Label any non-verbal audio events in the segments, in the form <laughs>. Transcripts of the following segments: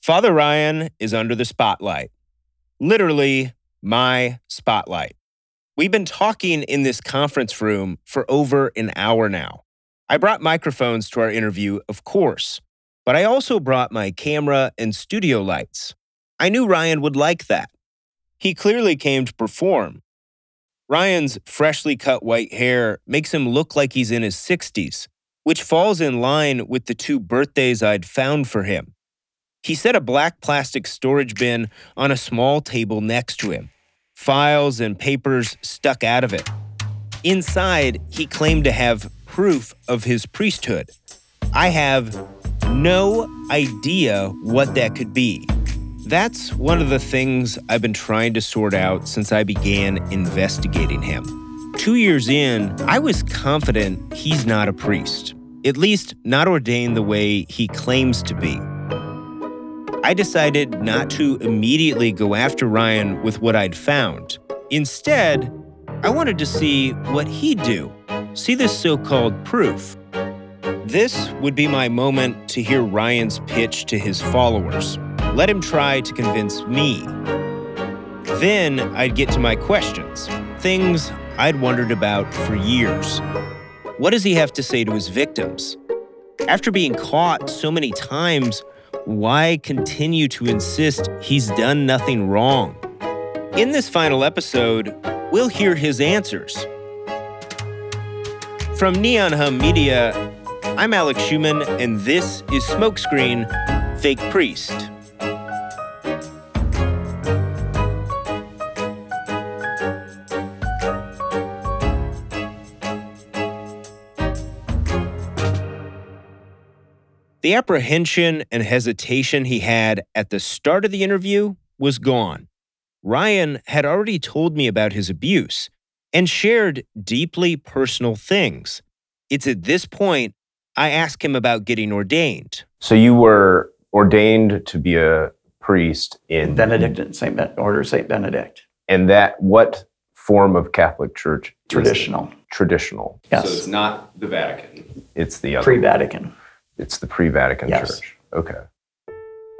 Father Ryan is under the spotlight. Literally, my spotlight. We've been talking in this conference room for over an hour now. I brought microphones to our interview, of course, but I also brought my camera and studio lights. I knew Ryan would like that. He clearly came to perform. Ryan's freshly cut white hair makes him look like he's in his 60s, which falls in line with the two birthdays I'd found for him. He set a black plastic storage bin on a small table next to him, files and papers stuck out of it. Inside, he claimed to have proof of his priesthood. I have no idea what that could be. That's one of the things I've been trying to sort out since I began investigating him. Two years in, I was confident he's not a priest, at least not ordained the way he claims to be. I decided not to immediately go after Ryan with what I'd found. Instead, I wanted to see what he'd do, see this so called proof. This would be my moment to hear Ryan's pitch to his followers. Let him try to convince me. Then I'd get to my questions, things I'd wondered about for years. What does he have to say to his victims? After being caught so many times, why continue to insist he's done nothing wrong? In this final episode, we'll hear his answers. From Neon Hum Media, I'm Alex Schumann, and this is Smoke Screen Fake Priest. The apprehension and hesitation he had at the start of the interview was gone. Ryan had already told me about his abuse and shared deeply personal things. It's at this point I ask him about getting ordained. So you were ordained to be a priest in Benedictine Saint ben- Order of Saint Benedict, and that what form of Catholic Church? is traditional. Traditional. Yes, So it's not the Vatican. It's the other. pre-Vatican. It's the pre-Vatican Yes. Church. Okay.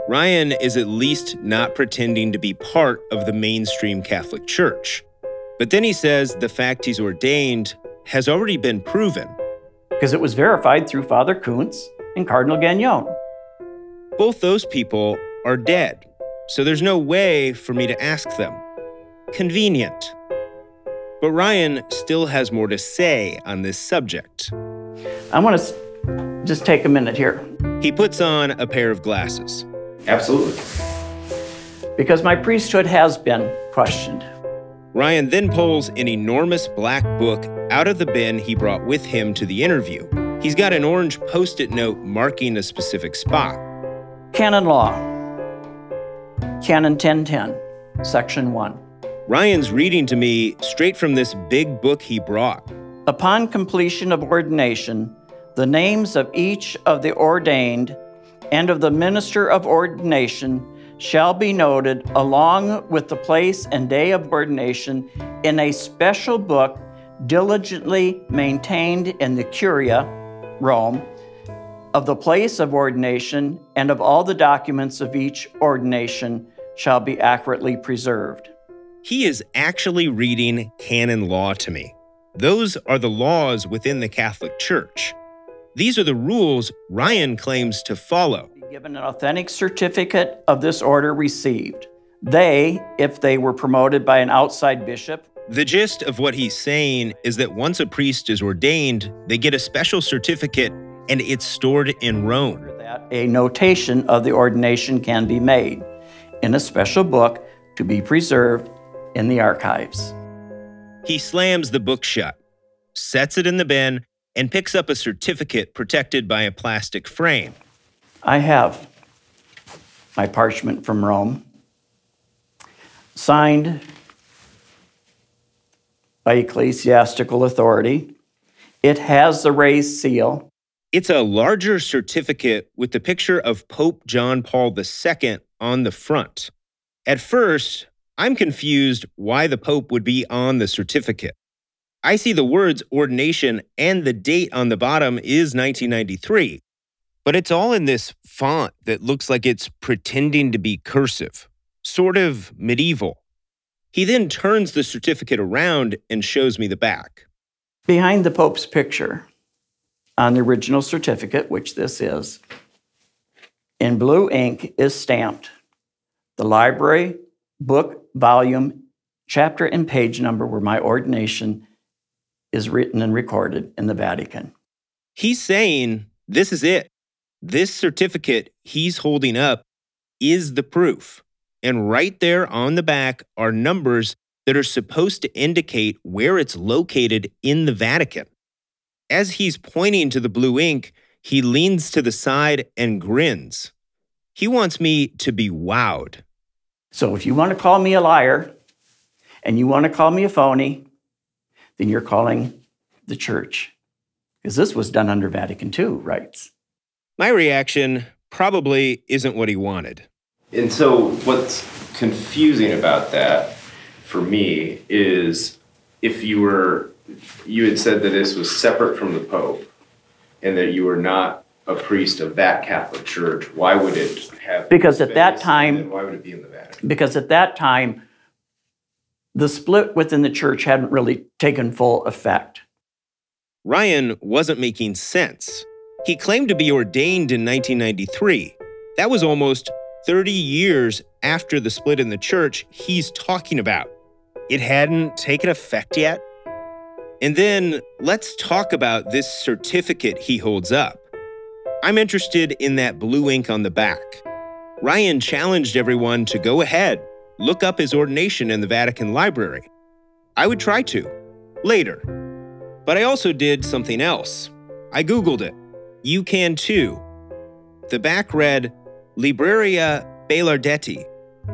Ryan is at least not pretending to be part of the mainstream Catholic Church. But then he says the fact he's ordained has already been proven. because it was verified through Father Kuntz and Cardinal Gagnon. Both those people are dead, so there's no way for me to ask them. Convenient. But Ryan still has more to say on this subject. I want to just take a minute here He puts on a pair of glasses. Absolutely. because my priesthood has been questioned. Ryan then pulls an enormous black book out of the bin he brought with him to the interview. He's got an orange post it note marking a specific spot. Canon Law, Canon 1010, Section 1. Ryan's reading to me straight from this big book he brought. Upon completion of ordination, the names of each of the ordained and of the minister of ordination shall be noted along with the place and day of ordination in a special book diligently maintained in the Curia, Rome, of the place of ordination and of all the documents of each ordination shall be accurately preserved. He is actually reading canon law to me. Those are the laws within the Catholic Church. These are the rules Ryan claims to follow. given an authentic certificate of this order received. They, if they were promoted by an outside bishop, The gist of what he's saying is that once a priest is ordained, they get a special certificate and it's stored in Rome. that a notation of the ordination can be made in a special book to be preserved in the archives. He slams the book shut, sets it in the bin, and picks up a certificate protected by a plastic frame. I have my parchment from Rome, signed by ecclesiastical authority. It has the raised seal. It's a larger certificate with the picture of Pope John Paul II on the front. At first, I'm confused why the Pope would be on the certificate. I see the words ordination and the date on the bottom is 1993. but it's all in this font that looks like it's pretending to be cursive, sort of medieval. He then turns the certificate around and shows me the back. Behind the Pope's picture on the original certificate, which this is, in blue ink is stamped the library, book, volume, chapter, and page number where my ordination is written and recorded in the Vatican. He's saying this is it. This certificate he's holding up is the proof. And right there on the back are numbers that are supposed to indicate where it's located in the Vatican. As he's pointing to the blue ink, he leans to the side and grins. He wants me to be wowed. So if you want to call me a liar and you want to call me a phony, then you're calling the church. Because this was done under Vatican II rites. My reaction probably isn't what he wanted. And so, what's confusing about that for me is if you were, you had said that this was separate from the Pope and that you were not a priest of that Catholic Church, why would it have? Because at that time- Why would it be in the Vatican? Because at that time, the split within the church hadn't really taken full effect. Ryan wasn't making sense. He claimed to be ordained in 1993. That was almost 30 years after the split in the church he's talking about. It hadn't taken effect yet. And then let's talk about this certificate he holds up. I'm interested in that blue ink on the back. Ryan challenged everyone to go ahead, look up his ordination in the Vatican Library. I would try to, later. But I also did something else. I Googled it. You can too. The back read Libreria Belardetti.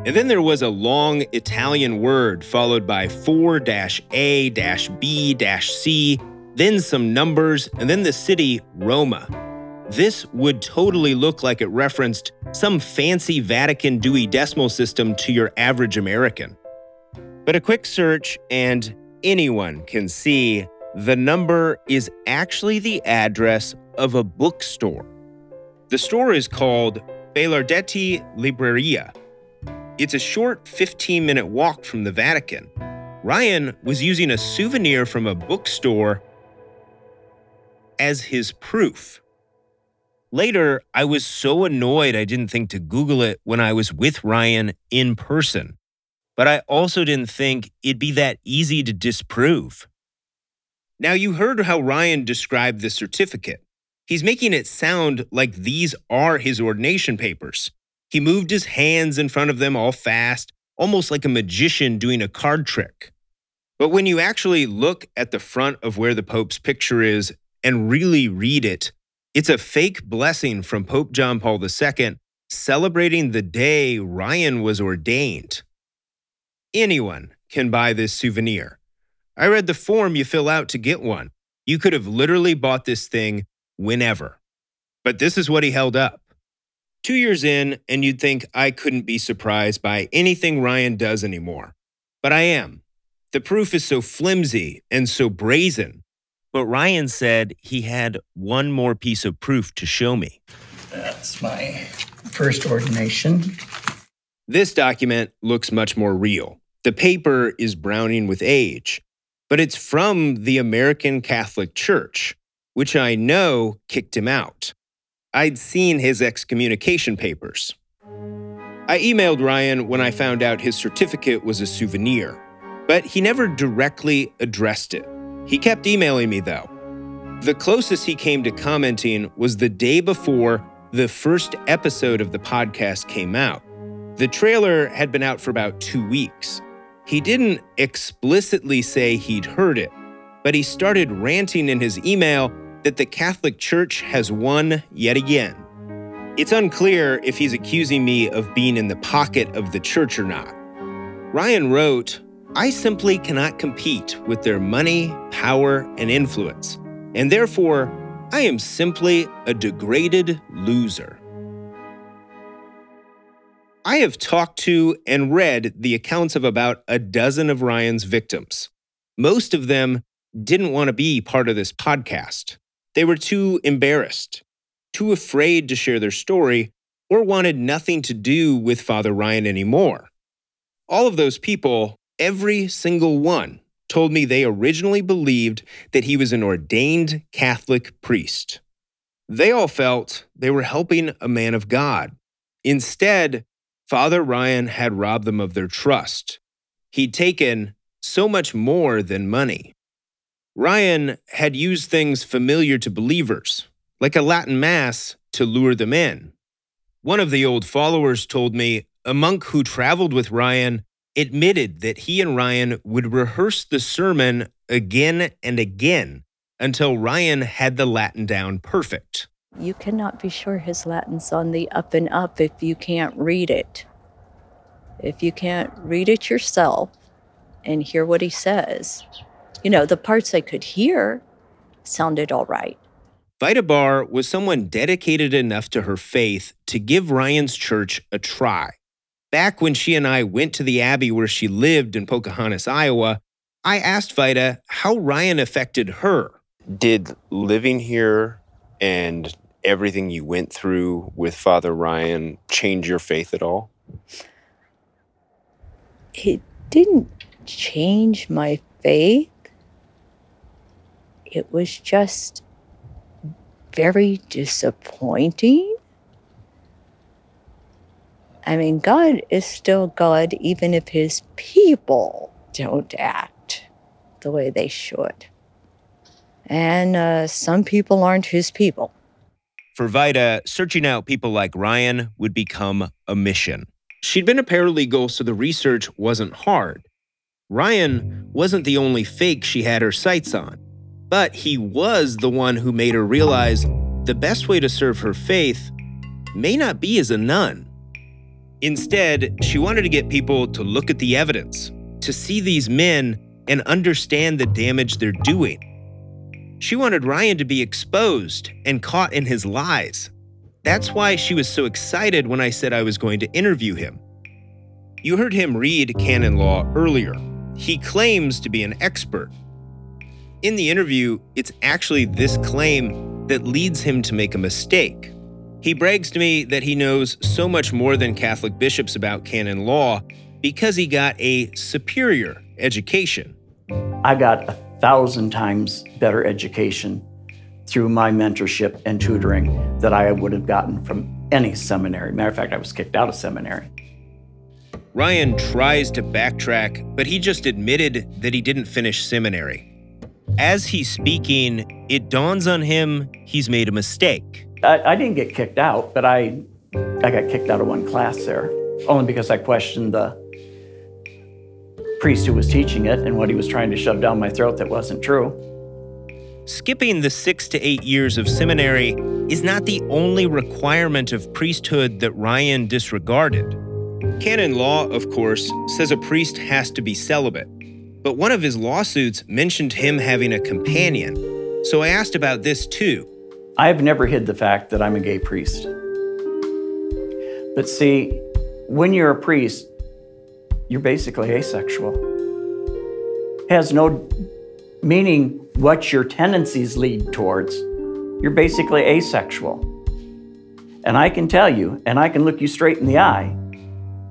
And then there was a long Italian word followed by 4 A B C, then some numbers, and then the city Roma. This would totally look like it referenced some fancy Vatican Dewey Decimal System to your average American. But a quick search, and anyone can see the number is actually the address of a bookstore. The store is called Belardetti Libreria. It's a short 15 minute walk from the Vatican. Ryan was using a souvenir from a bookstore as his proof. Later, I was so annoyed I didn't think to Google it when I was with Ryan in person. But I also didn't think it'd be that easy to disprove. Now, you heard how Ryan described the certificate. He's making it sound like these are his ordination papers. He moved his hands in front of them all fast, almost like a magician doing a card trick. But when you actually look at the front of where the Pope's picture is and really read it, it's a fake blessing from Pope John Paul II celebrating the day Ryan was ordained. Anyone can buy this souvenir. I read the form you fill out to get one. You could have literally bought this thing whenever. But this is what he held up. Two years in, and you'd think I couldn't be surprised by anything Ryan does anymore. But I am. The proof is so flimsy and so brazen. But Ryan said he had one more piece of proof to show me. That's my first ordination. This document looks much more real. The paper is browning with age, but it's from the American Catholic Church, which I know kicked him out. I'd seen his excommunication papers. I emailed Ryan when I found out his certificate was a souvenir, but he never directly addressed it. He kept emailing me, though. The closest he came to commenting was the day before the first episode of the podcast came out. The trailer had been out for about two weeks. He didn't explicitly say he'd heard it, but he started ranting in his email that the Catholic Church has won yet again. It's unclear if he's accusing me of being in the pocket of the church or not. Ryan wrote, I simply cannot compete with their money, power, and influence, and therefore I am simply a degraded loser. I have talked to and read the accounts of about a dozen of Ryan's victims. Most of them didn't want to be part of this podcast. They were too embarrassed. too afraid to share their story, or wanted nothing to do with Father Ryan anymore. All of those people, every single one, told me they originally believed that he was an ordained Catholic priest. They all felt they were helping a man of God. Instead, Father Ryan had robbed them of their trust. He'd taken so much more than money. Ryan had used things familiar to believers, like a Latin Mass, to lure them in. One of the old followers told me a monk who traveled with Ryan admitted that he and Ryan would rehearse the sermon again and again until Ryan had the Latin down perfect. You cannot be sure his Latin's on the up and up if you can't read it. If you can't read it yourself and hear what he says, you know, the parts I could hear sounded all right. Vita Barr was someone dedicated enough to her faith to give Ryan's church a try. Back when she and I went to the Abbey where she lived in Pocahontas, Iowa, I asked Vita how Ryan affected her. Did living here and everything you went through with Father Ryan change your faith at all? It didn't change my faith. It was just very disappointing. I mean, God is still God, even if his people don't act the way they should. And uh, some people aren't his people. For Vita, searching out people like Ryan would become a mission. She'd been a paralegal, so the research wasn't hard. Ryan wasn't the only fake she had her sights on, but he was the one who made her realize the best way to serve her faith may not be as a nun. Instead, she wanted to get people to look at the evidence, to see these men and understand the damage they're doing. She wanted Ryan to be exposed and caught in his lies. That's why she was so excited when I said I was going to interview him. You heard him read canon law earlier. He claims to be an expert. In the interview, it's actually this claim that leads him to make a mistake. He brags to me that he knows so much more than Catholic bishops about canon law because he got a superior education. I got a thousand times better education through my mentorship and tutoring that I would have gotten from any seminary. Matter of fact, I was kicked out of seminary. Ryan tries to backtrack, but he just admitted that he didn't finish seminary. As he's speaking, it dawns on him he's made a mistake. I, I didn't get kicked out, but I, I got kicked out of one class there, only because I questioned the priest who was teaching it and what he was trying to shove down my throat that wasn't true. Skipping the six to eight years of seminary is not the only requirement of priesthood that Ryan disregarded. Canon law, of course, says a priest has to be celibate, but one of his lawsuits mentioned him having a companion, so I asked about this too. I've never hid the fact that I'm a gay priest. But see, when you're a priest, you're basically asexual. It has no meaning what your tendencies lead towards. You're basically asexual. And I can tell you, and I can look you straight in the eye,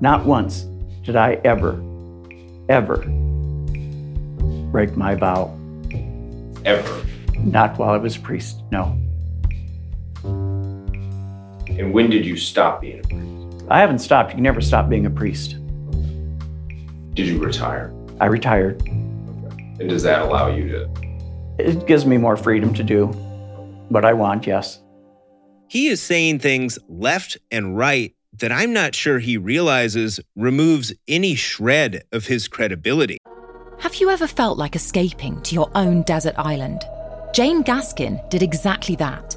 not once did I ever, ever break my vow. Ever. Not while I was a priest, no. And when did you stop being a priest? I haven't stopped. You can never stop being a priest. Did you retire? I retired. And does that allow you to? It gives me more freedom to do what I want, yes. He is saying things left and right that I'm not sure he realizes removes any shred of his credibility. Have you ever felt like escaping to your own desert island? Jane Gaskin did exactly that,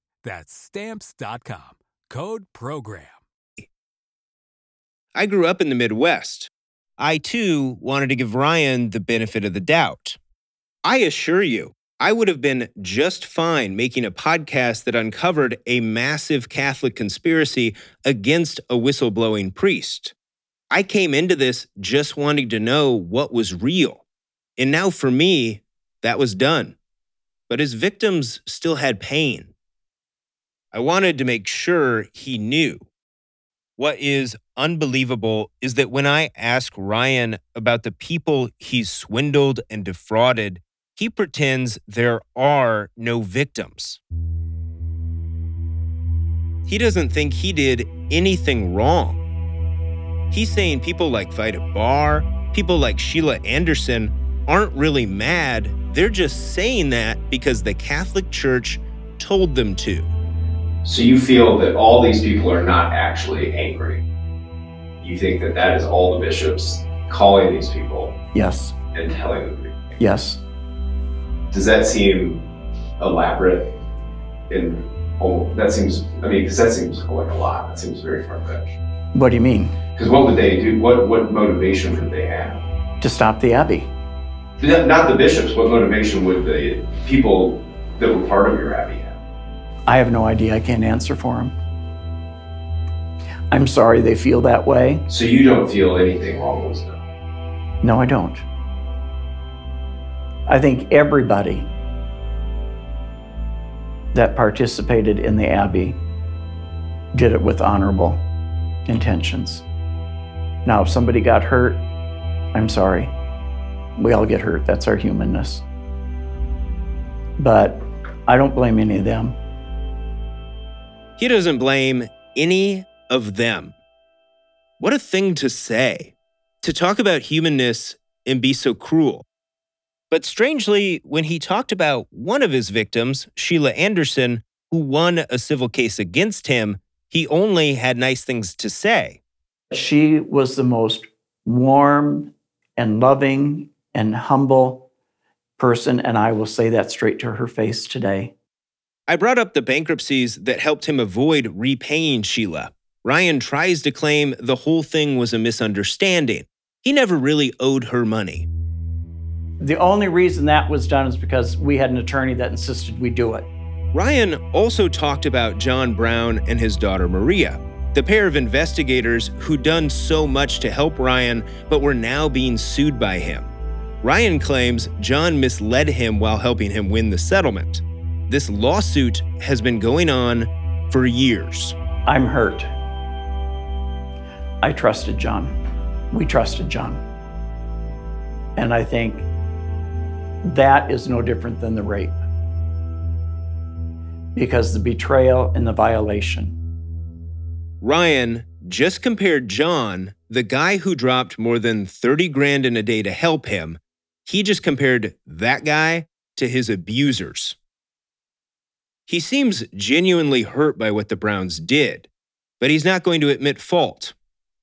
That's Stamps.com. Code PROGRAM. I grew up in the Midwest. I too wanted to give Ryan the benefit of the doubt. I assure you, I would have been just fine making a podcast that uncovered a massive Catholic conspiracy against a whistleblowing priest. I came into this just wanting to know what was real. And now for me, that was done. But his victims still had pain. I wanted to make sure he knew. What is unbelievable is that when I ask Ryan about the people he's swindled and defrauded, he pretends there are no victims. He doesn't think he did anything wrong. He's saying people like Vita Barr, people like Sheila Anderson aren't really mad. They're just saying that because the Catholic Church told them to. So you feel that all these people are not actually angry. You think that that is all the bishops calling these people Yes, and telling them. yes. Does that seem elaborate? And oh, that seems. I mean, because that seems like a lot. That seems very far fetched. What do you mean? Because what would they do? What what motivation would they have? To stop the Abbey? Not the bishops. What motivation would the people that were part of your abbey? I have no idea. I can't answer for them. I'm sorry they feel that way. So you don't feel anything wrong was done. No, I don't. I think everybody that participated in the Abbey did it with honorable intentions. Now, if somebody got hurt, I'm sorry. We all get hurt. That's our humanness. But I don't blame any of them. He doesn't blame any of them. What a thing to say, to talk about humanness and be so cruel. But strangely, when he talked about one of his victims, Sheila Anderson, who won a civil case against him, he only had nice things to say. She was the most warm and loving and humble person, and I will say that straight to her face today. I brought up the bankruptcies that helped him avoid repaying Sheila. Ryan tries to claim the whole thing was a misunderstanding. He never really owed her money. The only reason that was done is because we had an attorney that insisted we do it. Ryan also talked about John Brown and his daughter Maria, the pair of investigators who'd done so much to help Ryan but were now being sued by him. Ryan claims John misled him while helping him win the settlement. This lawsuit has been going on for years. I'm hurt. I trusted John. We trusted John. And I think that is no different than the rape. Because the betrayal and the violation. Ryan just compared John, the guy who dropped more than 30 grand in a day to help him, he just compared that guy to his abusers. He seems genuinely hurt by what the Browns did, but he's not going to admit fault,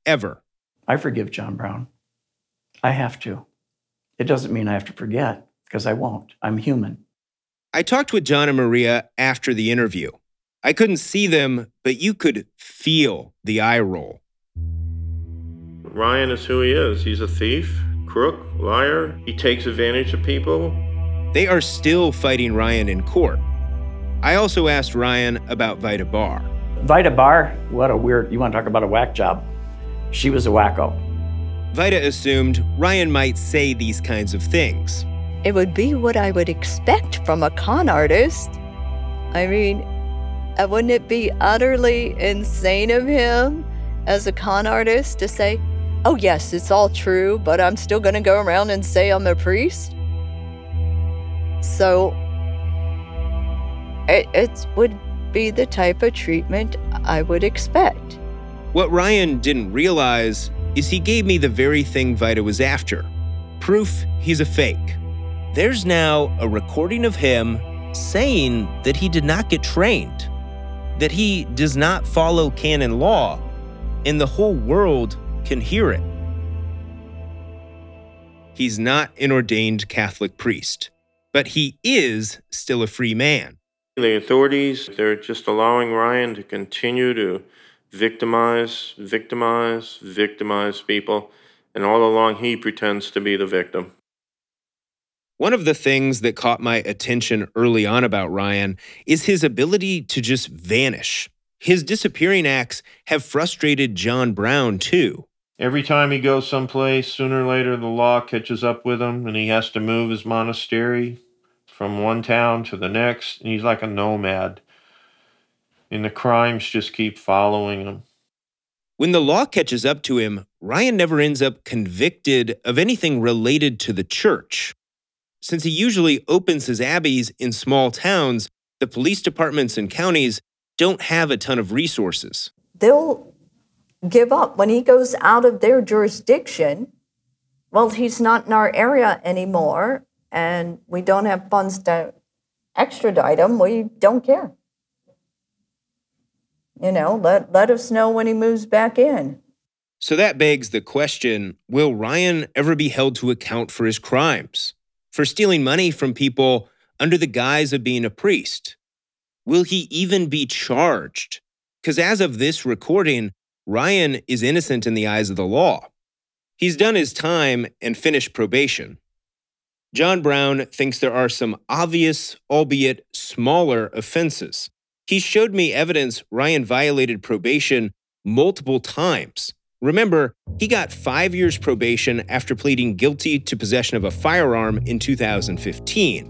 ever. I forgive John Brown. I have to. It doesn't mean I have to forget, because I won't. I'm human. I talked with John and Maria after the interview. I couldn't see them, but you could feel the eye roll. Ryan is who he is. He's a thief, crook, liar. He takes advantage of people. They are still fighting Ryan in court. I also asked Ryan about Vita Barr. Vita Barr, what a weird, you want to talk about a whack job. She was a wacko. Vita assumed Ryan might say these kinds of things. it would be what I would expect from a con artist. I mean, uh, wouldn't it be utterly insane of him as a con artist to say, oh, yes, it's all true, but I'm still going to go around and say I'm a priest? So it, it would be the type of treatment I would expect. What Ryan didn't realize is he gave me the very thing Vita was after proof he's a fake. There's now a recording of him saying that he did not get trained, that he does not follow canon law, and the whole world can hear it. He's not an ordained Catholic priest, but he is still a free man. The authorities, they're just allowing Ryan to continue to victimize, victimize, victimize people, and all along he pretends to be the victim. One of the things that caught my attention early on about Ryan is his ability to just vanish. His disappearing acts have frustrated John Brown too. Every time he goes someplace, sooner or later the law catches up with him and he has to move his monastery from one town to the next. And he's like a nomad. And the crimes just keep following him. When the law catches up to him, Ryan never ends up convicted of anything related to the church. Since he usually opens his abbeys in small towns, the police departments and counties don't have a ton of resources. They'll give up when he goes out of their jurisdiction. Well, he's not in our area anymore, and we don't have funds to extradite him. We don't care. You know, let, let us know when he moves back in. So that begs the question will Ryan ever be held to account for his crimes? For stealing money from people under the guise of being a priest? Will he even be charged? Because as of this recording, Ryan is innocent in the eyes of the law. He's done his time and finished probation. John Brown thinks there are some obvious, albeit smaller, offenses. He showed me evidence Ryan violated probation multiple times. Remember, he got five years probation after pleading guilty to possession of a firearm in 2015.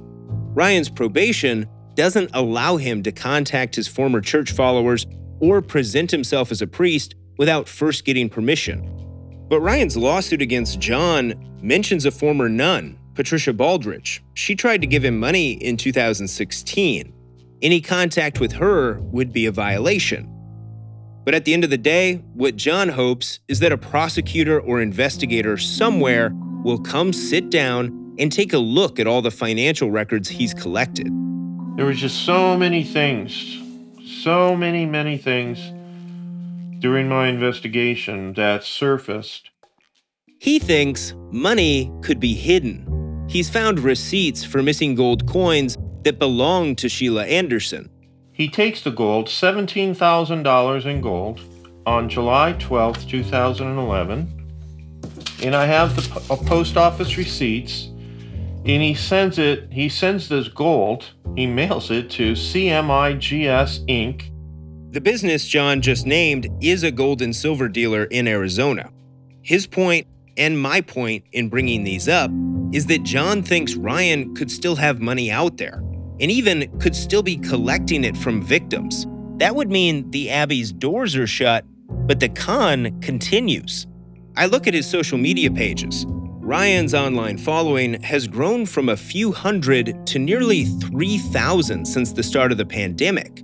Ryan's probation doesn't allow him to contact his former church followers or present himself as a priest without first getting permission. But Ryan's lawsuit against John mentions a former nun, Patricia Baldrige. She tried to give him money in 2016. Any contact with her would be a violation. But at the end of the day, what John hopes is that a prosecutor or investigator somewhere will come sit down and take a look at all the financial records he's collected. There was just so many things, so many, many things during my investigation that surfaced. He thinks money could be hidden. He's found receipts for missing gold coins that belong to Sheila Anderson. He takes the gold, $17,000 in gold, on July 12, 2011. And I have the post office receipts. And he sends it, he sends this gold, he mails it to CMIGS Inc. The business John just named is a gold and silver dealer in Arizona. His point and my point in bringing these up is that John thinks Ryan could still have money out there and even could still be collecting it from victims. That would mean the Abbey's doors are shut, but the con continues. I look at his social media pages. Ryan's online following has grown from a few hundred to nearly 3,000 since the start of the pandemic.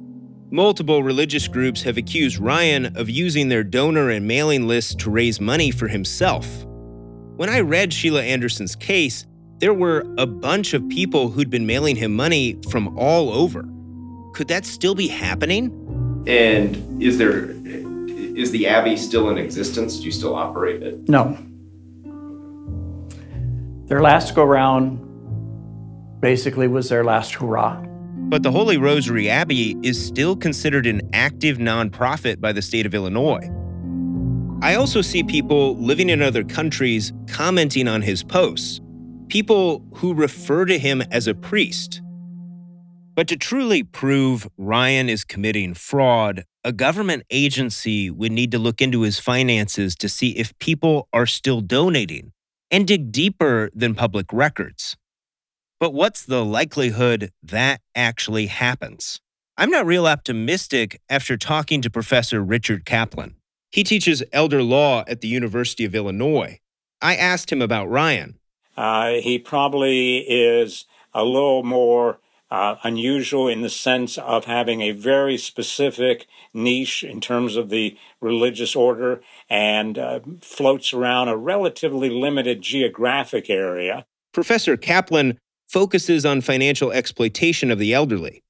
Multiple religious groups have accused Ryan of using their donor and mailing lists to raise money for himself. When I read Sheila Anderson's case, there were a bunch of people who'd been mailing him money from all over. Could that still be happening? And is there is the Abbey still in existence? Do you still operate it? No. Their last go round basically was their last hurrah. But the Holy Rosary Abbey is still considered an active nonprofit by the state of Illinois. I also see people living in other countries commenting on his posts, people who refer to him as a priest. But to truly prove Ryan is committing fraud, a government agency would need to look into his finances to see if people are still donating and dig deeper than public records. But what's the likelihood that actually happens? I'm not real optimistic after talking to Professor Richard Kaplan. He teaches elder law at the University of Illinois. I asked him about Ryan. Uh, he probably is a little more uh, unusual in the sense of having a very specific niche in terms of the religious order and uh, floats around a relatively limited geographic area. Professor Kaplan focuses on financial exploitation of the elderly.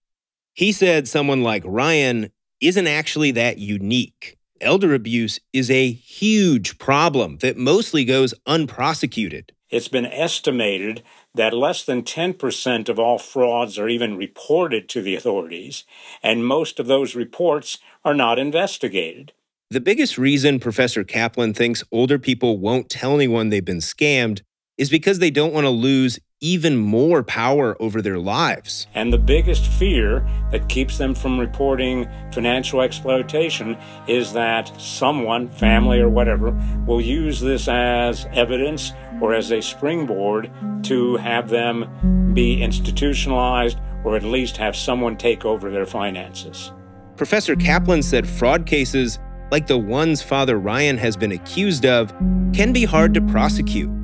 He said someone like Ryan isn't actually that unique. Elder abuse is a huge problem that mostly goes unprosecuted. It's been estimated that less than 10% of all frauds are even reported to the authorities, and most of those reports are not investigated. The biggest reason Professor Kaplan thinks older people won't tell anyone they've been scammed is because they don't want to lose even more power over their lives. And the biggest fear that keeps them from reporting financial exploitation is that someone, family or whatever, will use this as evidence or as a springboard to have them be institutionalized or at least have someone take over their finances. Professor Kaplan said fraud cases, like the ones Father Ryan has been accused of, can be hard to prosecute.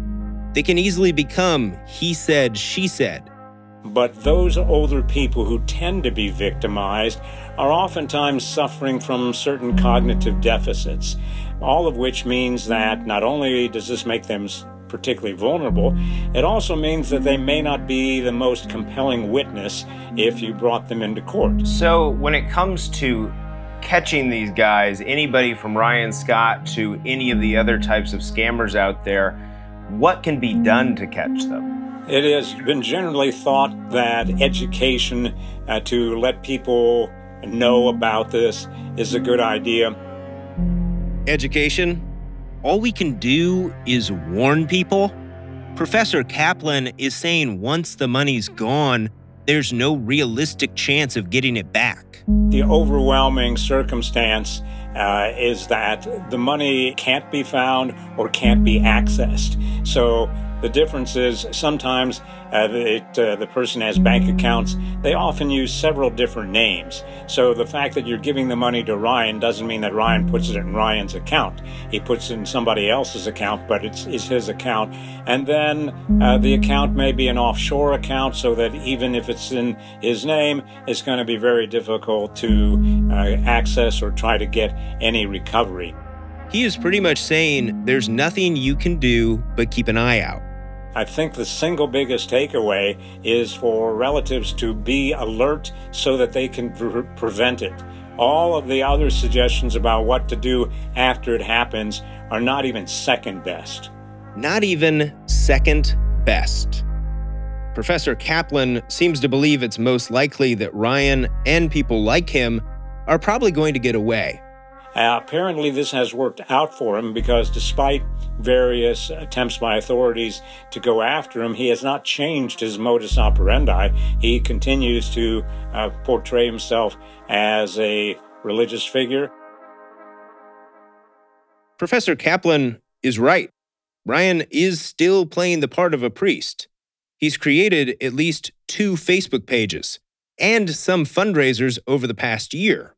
They can easily become he said, she said. But those older people who tend to be victimized are oftentimes suffering from certain cognitive deficits, all of which means that not only does this make them particularly vulnerable, it also means that they may not be the most compelling witness if you brought them into court. So, when it comes to catching these guys, anybody from Ryan Scott to any of the other types of scammers out there, what can be done to catch them? It has been generally thought that education uh, to let people know about this is a good idea. Education? All we can do is warn people? Professor Kaplan is saying once the money's gone, there's no realistic chance of getting it back. The overwhelming circumstance uh, is that the money can't be found or can't be accessed. So the difference is sometimes uh, it, uh, the person has bank accounts. They often use several different names. So the fact that you're giving the money to Ryan doesn't mean that Ryan puts it in Ryan's account. He puts it in somebody else's account, but it's, it's his account. And then uh, the account may be an offshore account, so that even if it's in his name, it's going to be very difficult to uh, access or try to get any recovery. He is pretty much saying there's nothing you can do but keep an eye out. I think the single biggest takeaway is for relatives to be alert so that they can pre- prevent it. All of the other suggestions about what to do after it happens are not even second best. Not even second best. Professor Kaplan seems to believe it's most likely that Ryan and people like him are probably going to get away. Uh, apparently, this has worked out for him because despite various attempts by authorities to go after him, he has not changed his modus operandi. He continues to uh, portray himself as a religious figure. Professor Kaplan is right. Ryan is still playing the part of a priest. He's created at least two Facebook pages and some fundraisers over the past year.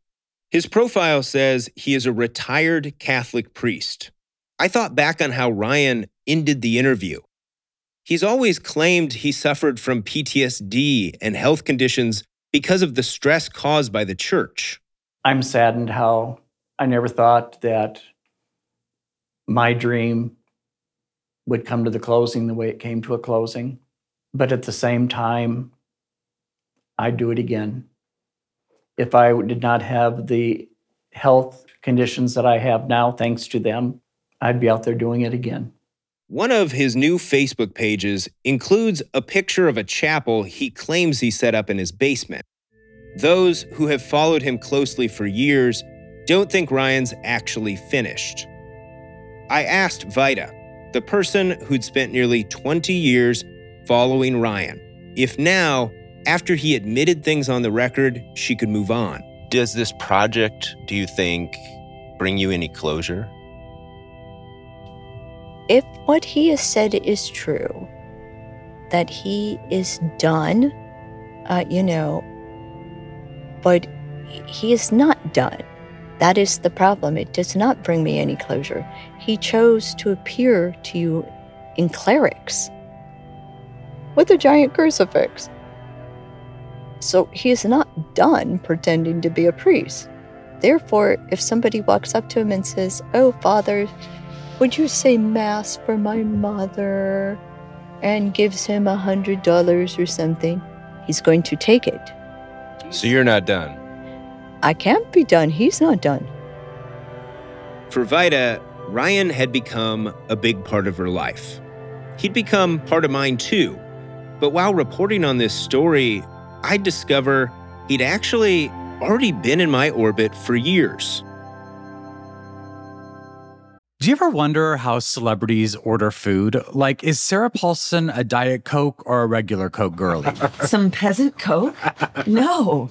His profile says he is a retired Catholic priest. I thought back on how Ryan ended the interview. He's always claimed he suffered from PTSD and health conditions because of the stress caused by the church. I'm saddened how I never thought that my dream would come to the closing the way it came to a closing. But at the same time, I'd do it again if I did not have the health conditions that I have now, thanks to them, I'd be out there doing it again. One of his new Facebook pages includes a picture of a chapel he claims he set up in his basement. Those who have followed him closely for years don't think Ryan's actually finished. I asked Vita, the person who'd spent nearly 20 years following Ryan, if now after he admitted things on the record, she could move on. Does this project, do you think, bring you any closure? If what he has said is true, that he is done, uh, you know, but he is not done. That is the problem. It does not bring me any closure. He chose to appear to you in clerics with a giant crucifix. So he is not done pretending to be a priest. Therefore, if somebody walks up to him and says, Oh, Father, would you say Mass for my mother? and gives him a hundred dollars or something, he's going to take it. So you're not done. I can't be done. He's not done. For Vita, Ryan had become a big part of her life. He'd become part of mine too. But while reporting on this story, I'd discover he'd actually already been in my orbit for years. Do you ever wonder how celebrities order food? Like, is Sarah Paulson a Diet Coke or a regular Coke girlie? <laughs> Some peasant Coke? No.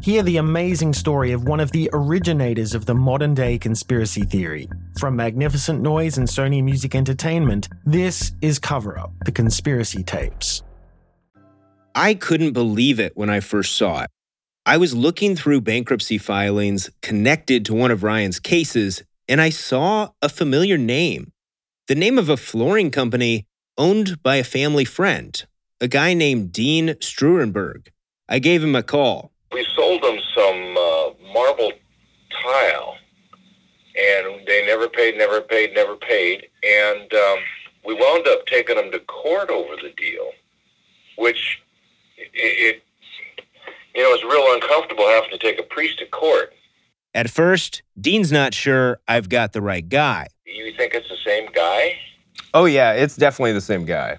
Hear the amazing story of one of the originators of the modern day conspiracy theory. From Magnificent Noise and Sony Music Entertainment, this is Cover Up The Conspiracy Tapes. I couldn't believe it when I first saw it. I was looking through bankruptcy filings connected to one of Ryan's cases, and I saw a familiar name the name of a flooring company owned by a family friend, a guy named Dean Strurenberg. I gave him a call. We sold them some uh, marble tile, and they never paid, never paid, never paid. And um, we wound up taking them to court over the deal, which it, it you know, it's real uncomfortable having to take a priest to court. At first, Dean's not sure I've got the right guy. You think it's the same guy? Oh, yeah, it's definitely the same guy.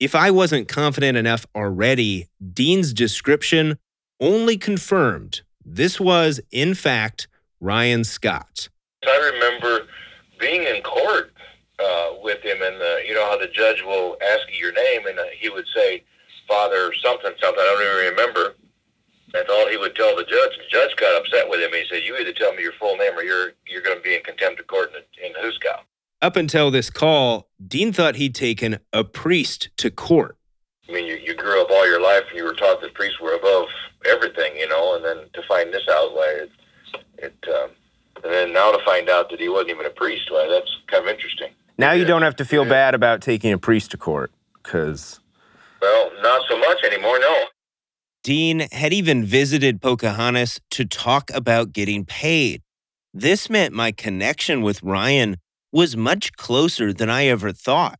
If I wasn't confident enough already, Dean's description only confirmed this was, in fact, Ryan Scott. I remember being in court uh, with him, and you know how the judge will ask you your name, and uh, he would say, Father something, something, I don't even remember. That's all he would tell the judge. The judge got upset with him. He said, "You either tell me your full name, or you're you're going to be in contempt of court in, in Huskow." Up until this call, Dean thought he'd taken a priest to court. I mean, you, you grew up all your life, and you were taught that priests were above everything, you know. And then to find this out, why it, it um, and then now to find out that he wasn't even a priest, why that's kind of interesting. Now you don't have to feel bad about taking a priest to court, because. Well, not so much anymore. No. Dean had even visited Pocahontas to talk about getting paid. This meant my connection with Ryan was much closer than I ever thought.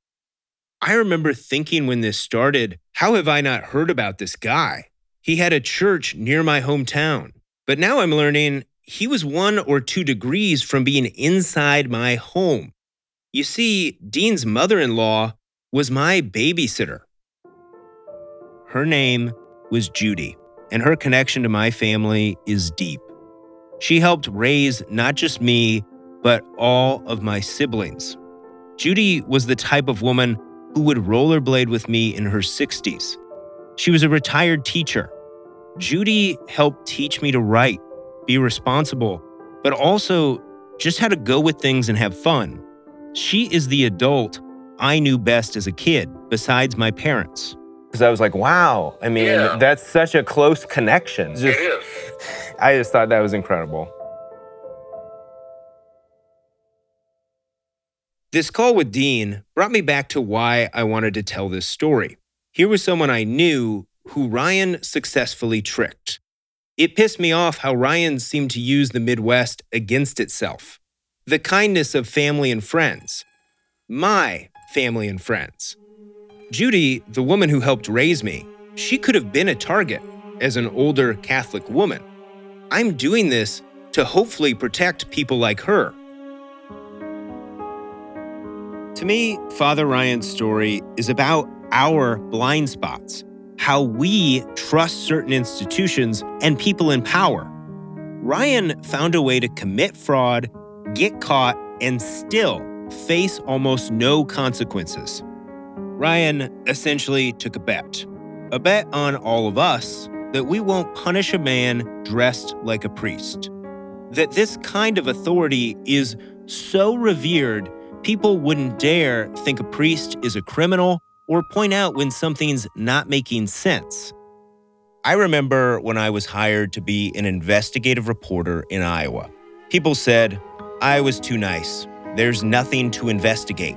I remember thinking when this started, how have I not heard about this guy? He had a church near my hometown. But now I'm learning he was one or two degrees from being inside my home. You see, Dean's mother in law was my babysitter. Her name was Judy, and her connection to my family is deep. She helped raise not just me, but all of my siblings. Judy was the type of woman who would rollerblade with me in her 60s. She was a retired teacher. Judy helped teach me to write, be responsible, but also just how to go with things and have fun. She is the adult I knew best as a kid, besides my parents because I was like, wow. I mean, Yeah. that's such a close connection. Just, it is. <laughs> I just thought that was incredible. This call with Dean brought me back to why I wanted to tell this story. Here was someone I knew who Ryan successfully tricked. It pissed me off how Ryan seemed to use the Midwest against itself. The kindness of family and friends. My family and friends. Judy, the woman who helped raise me, she could have been a target as an older Catholic woman. I'm doing this to hopefully protect people like her. To me, Father Ryan's story is about our blind spots, how we trust certain institutions and people in power. Ryan found a way to commit fraud, get caught, and still face almost no consequences. Ryan essentially took a bet a bet on all of us that we won't punish a man dressed like a priest. That this kind of authority is so revered, people wouldn't dare think a priest is a criminal or point out when something's not making sense. I remember when I was hired to be an investigative reporter in Iowa. People said, I was too nice. There's nothing to investigate.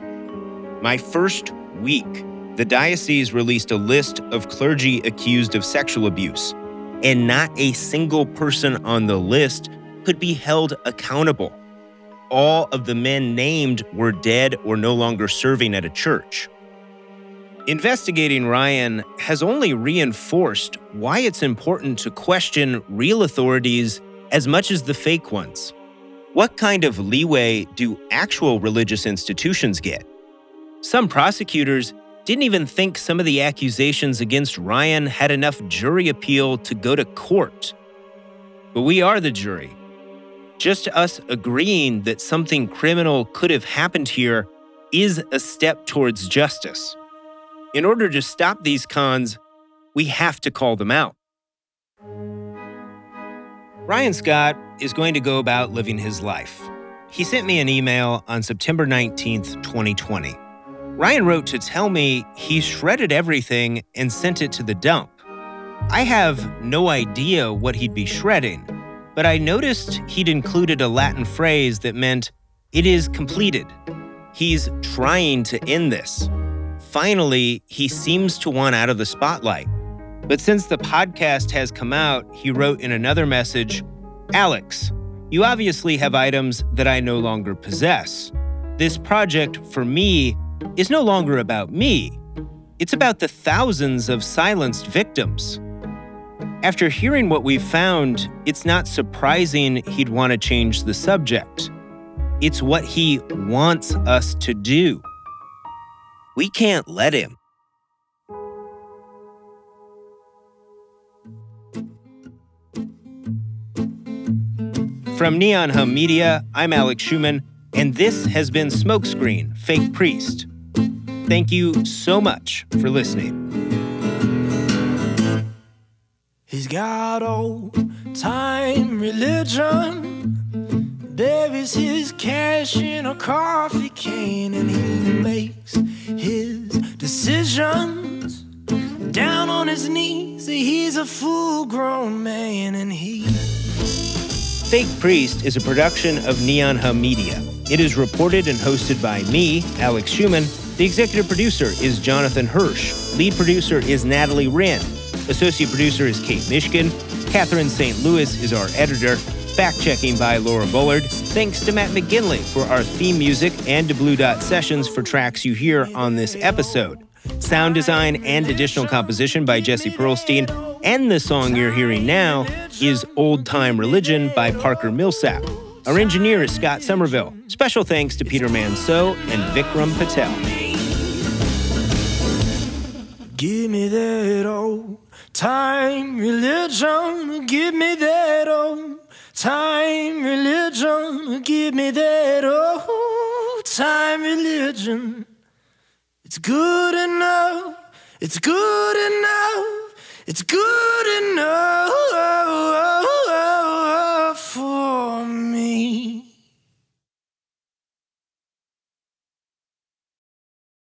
My first week, the diocese released a list of clergy accused of sexual abuse, and not a single person on the list could be held accountable. All of the men named were dead or no longer serving at a church. Investigating Ryan has only reinforced why it's important to question real authorities as much as the fake ones. What kind of leeway do actual religious institutions get? Some prosecutors didn't even think some of the accusations against Ryan had enough jury appeal to go to court. But we are the jury. Just us agreeing that something criminal could have happened here is a step towards justice. In order to stop these cons, we have to call them out. Ryan Scott is going to go about living his life. He sent me an email on September 19th, 2020. Ryan wrote to tell me he shredded everything and sent it to the dump. I have no idea what he'd be shredding, but I noticed he'd included a Latin phrase that meant, it is completed. He's trying to end this. Finally, he seems to want out of the spotlight. But since the podcast has come out, he wrote in another message Alex, you obviously have items that I no longer possess. This project, for me, is no longer about me. It's about the thousands of silenced victims. After hearing what we've found, it's not surprising he'd want to change the subject. It's what he wants us to do. We can't let him. From Neon Hum Media, I'm Alex Schumann, and this has been Smoke Screen Fake Priest. Thank you so much for listening. He's got old time religion, buries his cash in a coffee can, and he makes his decisions down on his knees. He's a full grown man, and he. Fake Priest is a production of Neon Hum Media. It is reported and hosted by me, Alex Schumann. The executive producer is Jonathan Hirsch. Lead producer is Natalie Wren. Associate producer is Kate Mishkin. Catherine St. Louis is our editor. Fact checking by Laura Bullard. Thanks to Matt McGinley for our theme music and to Blue Dot Sessions for tracks you hear on this episode. Sound design and additional composition by Jesse Pearlstein. And the song you're hearing now is Old Time Religion by Parker Millsap. Our engineer is Scott Somerville. Special thanks to Peter Manso and Vikram Patel. Give me that old time religion. Give me that old time religion, give me that old time religion. It's good enough, it's good enough, it's good enough for me.